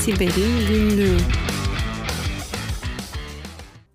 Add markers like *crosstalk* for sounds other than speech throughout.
Siber'in Günlüğü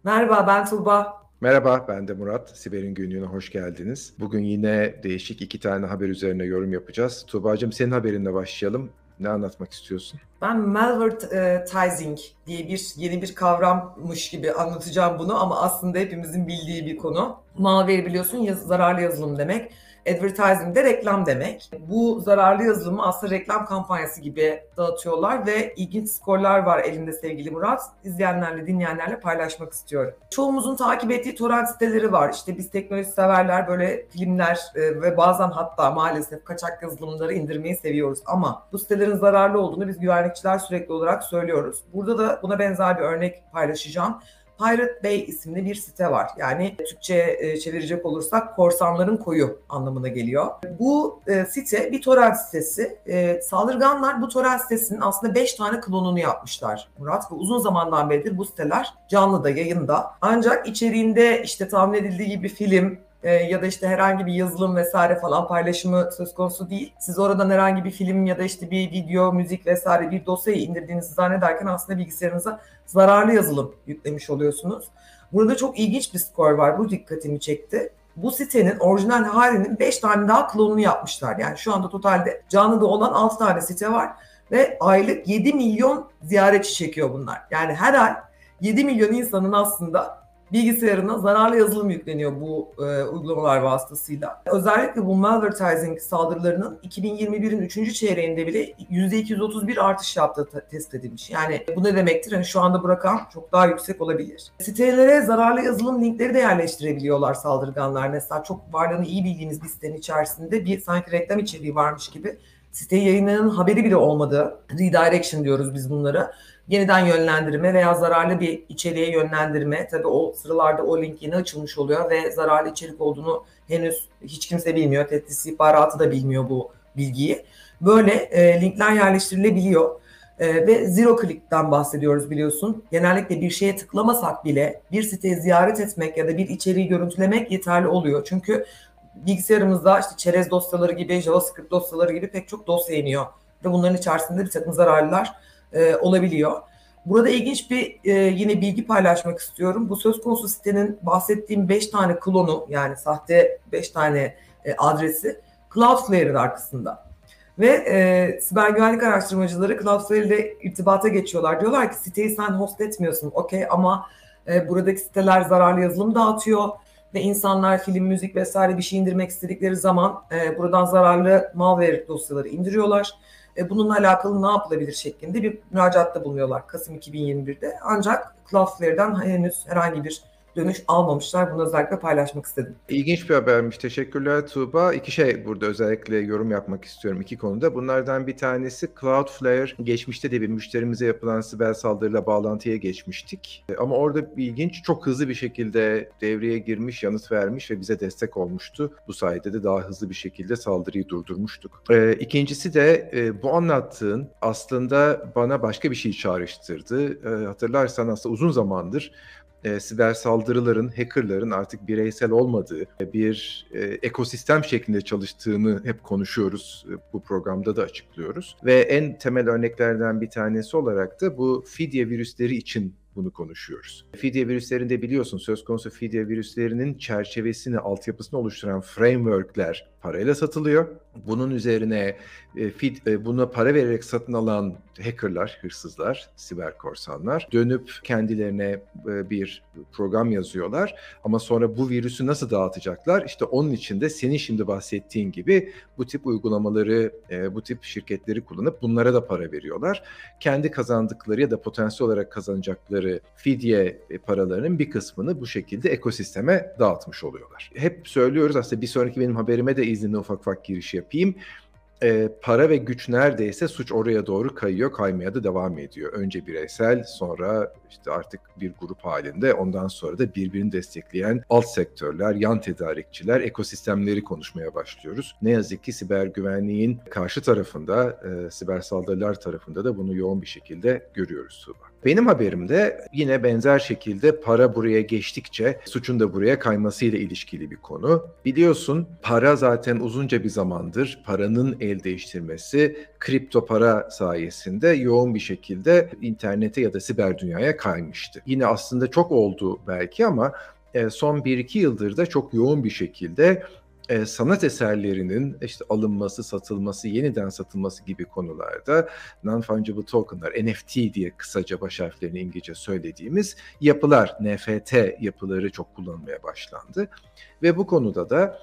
Merhaba ben Tuğba. Merhaba, ben de Murat. Siber'in günlüğüne hoş geldiniz. Bugün yine değişik iki tane haber üzerine yorum yapacağız. Tuğba'cığım senin haberinle başlayalım. Ne anlatmak istiyorsun? Ben malvertising diye bir yeni bir kavrammış gibi anlatacağım bunu ama aslında hepimizin bildiği bir konu. Malware biliyorsun yaz, zararlı yazılım demek. Advertising de reklam demek. Bu zararlı yazılımı aslında reklam kampanyası gibi dağıtıyorlar ve ilginç skorlar var elinde sevgili Murat. İzleyenlerle, dinleyenlerle paylaşmak istiyorum. Çoğumuzun takip ettiği torrent siteleri var. İşte biz teknoloji severler böyle filmler e, ve bazen hatta maalesef kaçak yazılımları indirmeyi seviyoruz. Ama bu sitelerin zararlı olduğunu biz güvenlikçiler sürekli olarak söylüyoruz. Burada da buna benzer bir örnek paylaşacağım. Pirate Bay isimli bir site var. Yani Türkçe e, çevirecek olursak korsanların koyu anlamına geliyor. Bu e, site bir torrent sitesi. E, saldırganlar bu torrent sitesinin aslında 5 tane klonunu yapmışlar Murat. Ve uzun zamandan beridir bu siteler canlıda, yayında. Ancak içeriğinde işte tahmin edildiği gibi film, e, ya da işte herhangi bir yazılım vesaire falan paylaşımı söz konusu değil. Siz oradan herhangi bir film ya da işte bir video, müzik vesaire bir dosyayı indirdiğinizi zannederken aslında bilgisayarınıza zararlı yazılım yüklemiş oluyorsunuz. Burada çok ilginç bir skor var. Bu dikkatimi çekti. Bu sitenin orijinal halinin 5 tane daha klonunu yapmışlar. Yani şu anda totalde canlıda olan 6 tane site var ve aylık 7 milyon ziyaretçi çekiyor bunlar. Yani her ay 7 milyon insanın aslında bilgisayarına zararlı yazılım yükleniyor bu e, uygulamalar vasıtasıyla. Özellikle bu malvertising saldırılarının 2021'in 3. çeyreğinde bile %231 artış yaptığı tespit edilmiş. Yani bu ne demektir? Hani şu anda bu rakam çok daha yüksek olabilir. Sitelere zararlı yazılım linkleri de yerleştirebiliyorlar saldırganlar. Mesela çok varlığını iyi bildiğimiz bir sitenin içerisinde bir sanki reklam içeriği varmış gibi siteyi yayınlanan haberi bile olmadı. Redirection diyoruz biz bunlara yeniden yönlendirme veya zararlı bir içeriğe yönlendirme. Tabii o sıralarda o link yeni açılmış oluyor ve zararlı içerik olduğunu henüz hiç kimse bilmiyor. Tehdit istihbaratı da bilmiyor bu bilgiyi. Böyle e, linkler yerleştirilebiliyor. E, ve zero click'ten bahsediyoruz biliyorsun. Genellikle bir şeye tıklamasak bile bir siteyi ziyaret etmek ya da bir içeriği görüntülemek yeterli oluyor. Çünkü bilgisayarımızda işte çerez dosyaları gibi, JavaScript dosyaları gibi pek çok dosya iniyor. Ve bunların içerisinde bir takım zararlılar e, olabiliyor. Burada ilginç bir e, yine bilgi paylaşmak istiyorum. Bu söz konusu sitenin bahsettiğim 5 tane klonu yani sahte 5 tane e, adresi Cloudflare'ın arkasında. Ve e, siber güvenlik araştırmacıları Cloudflare ile irtibata geçiyorlar. Diyorlar ki siteyi sen host etmiyorsun okey ama e, buradaki siteler zararlı yazılım dağıtıyor ve insanlar film, müzik vesaire bir şey indirmek istedikleri zaman e, buradan zararlı malware dosyaları indiriyorlar e, bununla alakalı ne yapılabilir şeklinde bir müracaatta bulunuyorlar Kasım 2021'de. Ancak Cloudflare'den henüz herhangi bir dönüş almamışlar. Bunu özellikle paylaşmak istedim. İlginç bir habermiş. Teşekkürler Tuğba. İki şey burada özellikle yorum yapmak istiyorum iki konuda. Bunlardan bir tanesi Cloudflare. Geçmişte de bir müşterimize yapılan siber saldırıyla bağlantıya geçmiştik. Ama orada ilginç çok hızlı bir şekilde devreye girmiş, yanıt vermiş ve bize destek olmuştu. Bu sayede de daha hızlı bir şekilde saldırıyı durdurmuştuk. Ee, ikincisi de e, bu anlattığın aslında bana başka bir şey çağrıştırdı. Ee, hatırlarsan aslında uzun zamandır e, siber saldırıların, hackerların artık bireysel olmadığı bir e, ekosistem şeklinde çalıştığını hep konuşuyoruz. E, bu programda da açıklıyoruz. Ve en temel örneklerden bir tanesi olarak da bu fidye virüsleri için bunu konuşuyoruz. Fidye virüslerinde biliyorsun söz konusu fidye virüslerinin çerçevesini, altyapısını oluşturan frameworkler parayla satılıyor. Bunun üzerine e, feed, e, buna para vererek satın alan hackerlar, hırsızlar, siber korsanlar dönüp kendilerine e, bir program yazıyorlar. Ama sonra bu virüsü nasıl dağıtacaklar? İşte onun için de senin şimdi bahsettiğin gibi bu tip uygulamaları, e, bu tip şirketleri kullanıp bunlara da para veriyorlar. Kendi kazandıkları ya da potansiyel olarak kazanacakları fidye paralarının bir kısmını bu şekilde ekosisteme dağıtmış oluyorlar. Hep söylüyoruz aslında bir sonraki benim haberime de izninle ufak ufak giriş yapayım e, para ve güç neredeyse suç oraya doğru kayıyor, kaymaya da devam ediyor. Önce bireysel, sonra işte artık bir grup halinde ondan sonra da birbirini destekleyen alt sektörler, yan tedarikçiler, ekosistemleri konuşmaya başlıyoruz. Ne yazık ki siber güvenliğin karşı tarafında, e, siber saldırılar tarafında da bunu yoğun bir şekilde görüyoruz Tuğba. Benim haberimde yine benzer şekilde para buraya geçtikçe suçun da buraya kaymasıyla ilişkili bir konu. Biliyorsun para zaten uzunca bir zamandır paranın el değiştirmesi kripto para sayesinde yoğun bir şekilde internete ya da siber dünyaya kaymıştı. Yine aslında çok oldu belki ama e, son 1-2 yıldır da çok yoğun bir şekilde e, sanat eserlerinin işte alınması, satılması, yeniden satılması gibi konularda non-fungible tokenlar, NFT diye kısaca baş harflerini İngilizce söylediğimiz yapılar, NFT yapıları çok kullanılmaya başlandı. Ve bu konuda da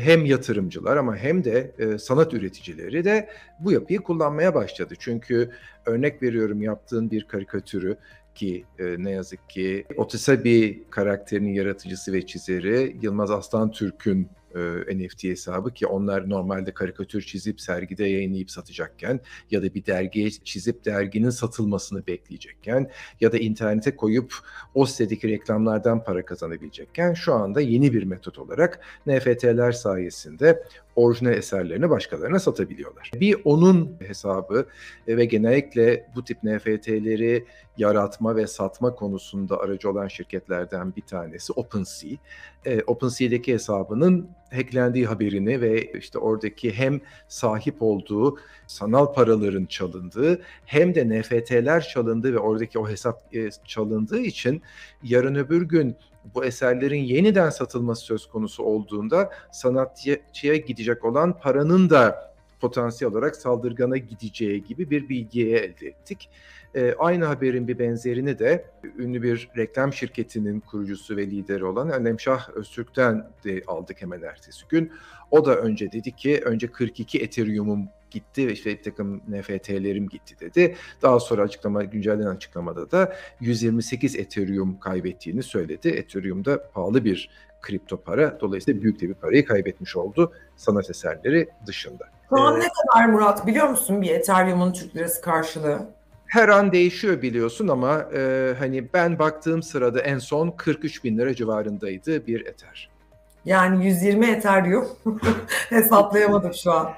hem yatırımcılar ama hem de e, sanat üreticileri de bu yapıyı kullanmaya başladı. Çünkü örnek veriyorum yaptığın bir karikatürü ki e, ne yazık ki Otisabi karakterinin yaratıcısı ve çizeri Yılmaz Aslan Türk'ün e, NFT hesabı ki onlar normalde karikatür çizip sergide yayınlayıp satacakken ya da bir dergiye çizip derginin satılmasını bekleyecekken ya da internete koyup o sitedeki reklamlardan para kazanabilecekken şu anda yeni bir metot olarak NFT'ler sayesinde orijinal eserlerini başkalarına satabiliyorlar. Bir onun hesabı ve genellikle bu tip NFT'leri yaratma ve satma konusunda aracı olan şirketlerden bir tanesi OpenSea. E, OpenSea'deki hesabının hacklendiği haberini ve işte oradaki hem sahip olduğu sanal paraların çalındığı hem de NFT'ler çalındığı ve oradaki o hesap e, çalındığı için yarın öbür gün bu eserlerin yeniden satılması söz konusu olduğunda sanatçıya gidecek olan paranın da potansiyel olarak saldırgana gideceği gibi bir bilgiye elde ettik. E, aynı haberin bir benzerini de ünlü bir reklam şirketinin kurucusu ve lideri olan Alemşah Öztürk'ten de aldık hemen ertesi gün. O da önce dedi ki önce 42 Ethereum'um gitti ve işte bir takım NFT'lerim gitti dedi. Daha sonra açıklama güncellenen açıklamada da 128 Ethereum kaybettiğini söyledi. Ethereum da pahalı bir kripto para. Dolayısıyla büyük de bir parayı kaybetmiş oldu sanat eserleri dışında. Şu an ee, ne kadar Murat biliyor musun bir Ethereum'un Türk lirası karşılığı? Her an değişiyor biliyorsun ama e, hani ben baktığım sırada en son 43 bin lira civarındaydı bir Ether. Yani 120 Ethereum *laughs* hesaplayamadım şu an.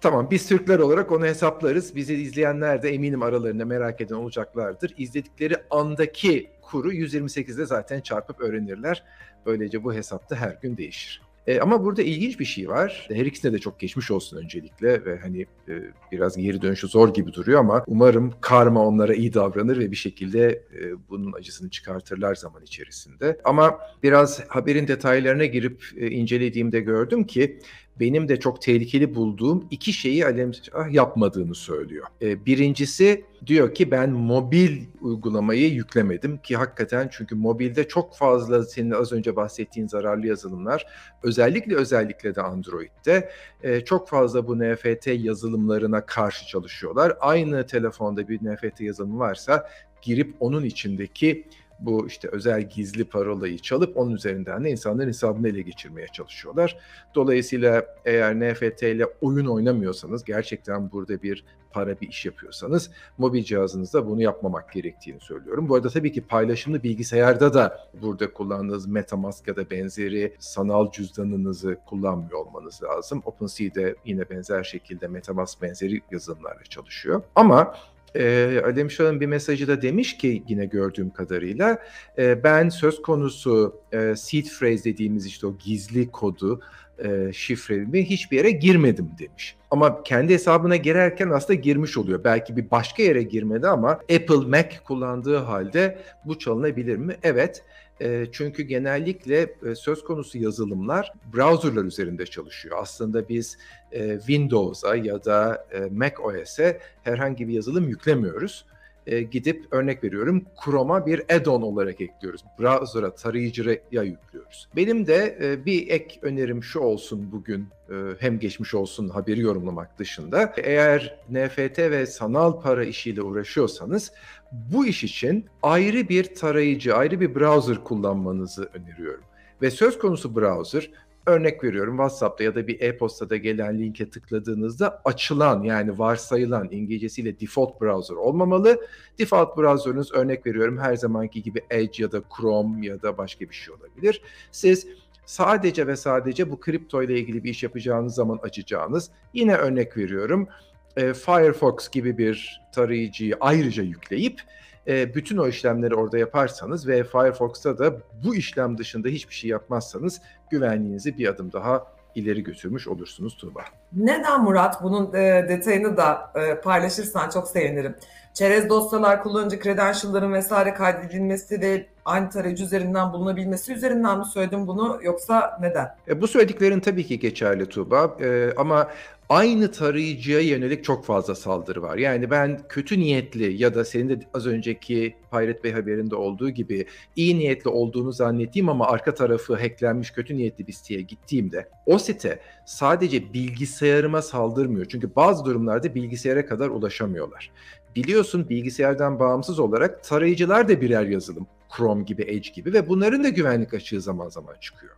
Tamam biz Türkler olarak onu hesaplarız. Bizi izleyenler de eminim aralarında merak eden olacaklardır. İzledikleri andaki kuru 128'de zaten çarpıp öğrenirler. Böylece bu hesapta her gün değişir. E, ama burada ilginç bir şey var. Her ikisine de çok geçmiş olsun öncelikle ve hani e, biraz geri dönüşü zor gibi duruyor ama umarım karma onlara iyi davranır ve bir şekilde e, bunun acısını çıkartırlar zaman içerisinde. Ama biraz haberin detaylarına girip e, incelediğimde gördüm ki benim de çok tehlikeli bulduğum iki şeyi Alem yapmadığını söylüyor. E, birincisi diyor ki ben mobil uygulamayı yüklemedim ki hakikaten çünkü mobilde çok fazla senin az önce bahsettiğin zararlı yazılımlar özellikle özellikle de Android'de e, çok fazla bu NFT yazılımlarına karşı çalışıyorlar. Aynı telefonda bir NFT yazılımı varsa girip onun içindeki bu işte özel gizli parolayı çalıp onun üzerinden de insanların hesabını ele geçirmeye çalışıyorlar. Dolayısıyla eğer NFT ile oyun oynamıyorsanız, gerçekten burada bir para bir iş yapıyorsanız mobil cihazınızda bunu yapmamak gerektiğini söylüyorum. Bu arada tabii ki paylaşımlı bilgisayarda da burada kullandığınız MetaMask ya da benzeri sanal cüzdanınızı kullanmıyor olmanız lazım. OpenSea'de yine benzer şekilde MetaMask benzeri yazılımlarla çalışıyor. Ama e, Alem Şah'ın bir mesajı da demiş ki yine gördüğüm kadarıyla e, ben söz konusu e, seed phrase dediğimiz işte o gizli kodu e, şifremi hiçbir yere girmedim demiş. Ama kendi hesabına girerken aslında girmiş oluyor. Belki bir başka yere girmedi ama Apple Mac kullandığı halde bu çalınabilir mi? Evet. E, çünkü genellikle e, söz konusu yazılımlar browserlar üzerinde çalışıyor. Aslında biz e, Windows'a ya da Mac OS'e herhangi bir yazılım yüklemiyoruz e, gidip örnek veriyorum Chrome'a bir add-on olarak ekliyoruz. Browser'a, tarayıcıya yüklüyoruz. Benim de e, bir ek önerim şu olsun bugün e, hem geçmiş olsun haberi yorumlamak dışında. Eğer NFT ve sanal para işiyle uğraşıyorsanız bu iş için ayrı bir tarayıcı, ayrı bir browser kullanmanızı öneriyorum. Ve söz konusu browser Örnek veriyorum WhatsApp'ta ya da bir e-postada gelen linke tıkladığınızda açılan yani varsayılan İngilizcesiyle default browser olmamalı. Default browser'ınız örnek veriyorum her zamanki gibi Edge ya da Chrome ya da başka bir şey olabilir. Siz sadece ve sadece bu kripto ile ilgili bir iş yapacağınız zaman açacağınız yine örnek veriyorum e, Firefox gibi bir tarayıcıyı ayrıca yükleyip e, bütün o işlemleri orada yaparsanız ve Firefox'ta da bu işlem dışında hiçbir şey yapmazsanız güvenliğinizi bir adım daha ileri götürmüş olursunuz Tuğba. Neden Murat? Bunun e, detayını da e, paylaşırsan çok sevinirim. Çerez dosyalar, kullanıcı credential'ların vesaire kaydedilmesi ve aynı tarayıcı üzerinden bulunabilmesi üzerinden mi söyledin bunu yoksa neden? E, bu söylediklerin tabii ki geçerli Tuğba e, ama aynı tarayıcıya yönelik çok fazla saldırı var. Yani ben kötü niyetli ya da senin de az önceki Pirate Bay haberinde olduğu gibi iyi niyetli olduğunu zannettiğim ama arka tarafı hacklenmiş kötü niyetli bir siteye gittiğimde o site sadece bilgisayarıma saldırmıyor. Çünkü bazı durumlarda bilgisayara kadar ulaşamıyorlar. Biliyorsun bilgisayardan bağımsız olarak tarayıcılar da birer yazılım. Chrome gibi, Edge gibi ve bunların da güvenlik açığı zaman zaman çıkıyor.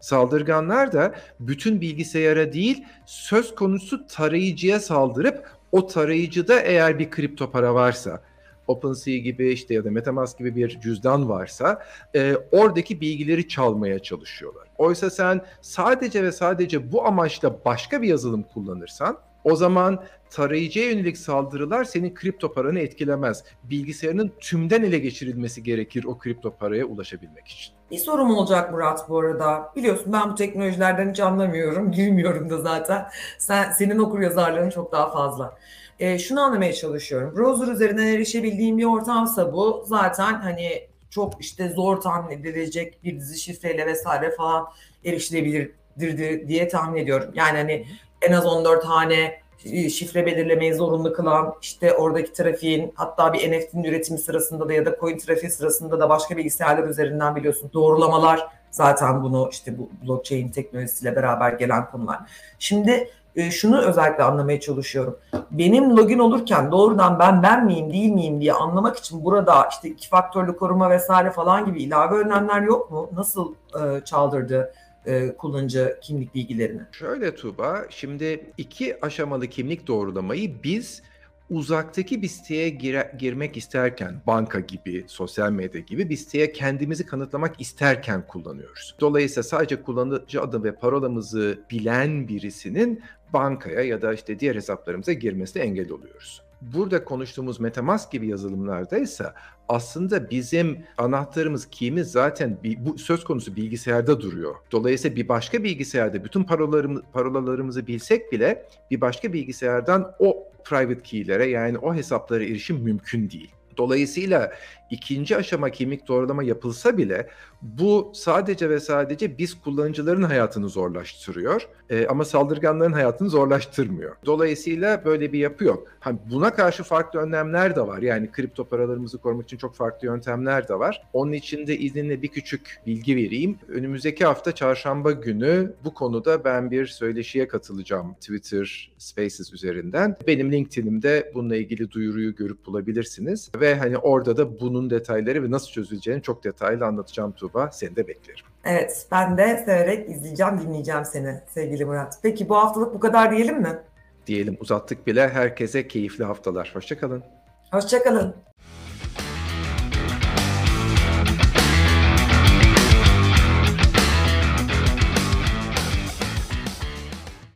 Saldırganlar da bütün bilgisayara değil söz konusu tarayıcıya saldırıp o tarayıcıda eğer bir kripto para varsa OpenSea gibi işte ya da MetaMask gibi bir cüzdan varsa e, oradaki bilgileri çalmaya çalışıyorlar. Oysa sen sadece ve sadece bu amaçla başka bir yazılım kullanırsan o zaman tarayıcıya yönelik saldırılar senin kripto paranı etkilemez. Bilgisayarının tümden ele geçirilmesi gerekir o kripto paraya ulaşabilmek için. Bir sorum olacak Murat bu arada. Biliyorsun ben bu teknolojilerden hiç anlamıyorum. *laughs* Girmiyorum da zaten. Sen, senin okur yazarların çok daha fazla. E, şunu anlamaya çalışıyorum. Browser üzerinden erişebildiğim bir ortamsa bu zaten hani çok işte zor tahmin edilecek bir dizi şifreyle vesaire falan erişilebilirdir diye tahmin ediyorum. Yani hani en az 14 tane şifre belirlemeyi zorunlu kılan işte oradaki trafiğin hatta bir NFT'nin üretimi sırasında da ya da coin trafiği sırasında da başka bilgisayarlar üzerinden biliyorsun doğrulamalar zaten bunu işte bu blockchain teknolojisiyle beraber gelen konular. Şimdi şunu özellikle anlamaya çalışıyorum. Benim login olurken doğrudan ben ben miyim değil miyim diye anlamak için burada işte iki faktörlü koruma vesaire falan gibi ilave önlemler yok mu? Nasıl e, çaldırdı e, kullanıcı kimlik bilgilerini? Şöyle Tuğba, şimdi iki aşamalı kimlik doğrulamayı biz uzaktaki bir siteye gire, girmek isterken, banka gibi, sosyal medya gibi bir siteye kendimizi kanıtlamak isterken kullanıyoruz. Dolayısıyla sadece kullanıcı adı ve parolamızı bilen birisinin bankaya ya da işte diğer hesaplarımıza girmesine engel oluyoruz. Burada konuştuğumuz MetaMask gibi yazılımlarda ise aslında bizim anahtarımız key'imiz zaten bu söz konusu bilgisayarda duruyor. Dolayısıyla bir başka bilgisayarda bütün parolalarımız, parolalarımızı bilsek bile bir başka bilgisayardan o private key'lere yani o hesaplara erişim mümkün değil. Dolayısıyla ikinci aşama kimlik doğrulama yapılsa bile bu sadece ve sadece biz kullanıcıların hayatını zorlaştırıyor e, ama saldırganların hayatını zorlaştırmıyor. Dolayısıyla böyle bir yapı yok. Ha, buna karşı farklı önlemler de var. Yani kripto paralarımızı korumak için çok farklı yöntemler de var. Onun için de izninle bir küçük bilgi vereyim. Önümüzdeki hafta çarşamba günü bu konuda ben bir söyleşiye katılacağım Twitter Spaces üzerinden. Benim LinkedIn'imde bununla ilgili duyuruyu görüp bulabilirsiniz ve hani orada da bunu bunun detayları ve nasıl çözüleceğini çok detaylı anlatacağım Tuğba. Seni de beklerim. Evet, ben de severek izleyeceğim, dinleyeceğim seni sevgili Murat. Peki bu haftalık bu kadar diyelim mi? Diyelim uzattık bile. Herkese keyifli haftalar. Hoşçakalın. Hoşçakalın.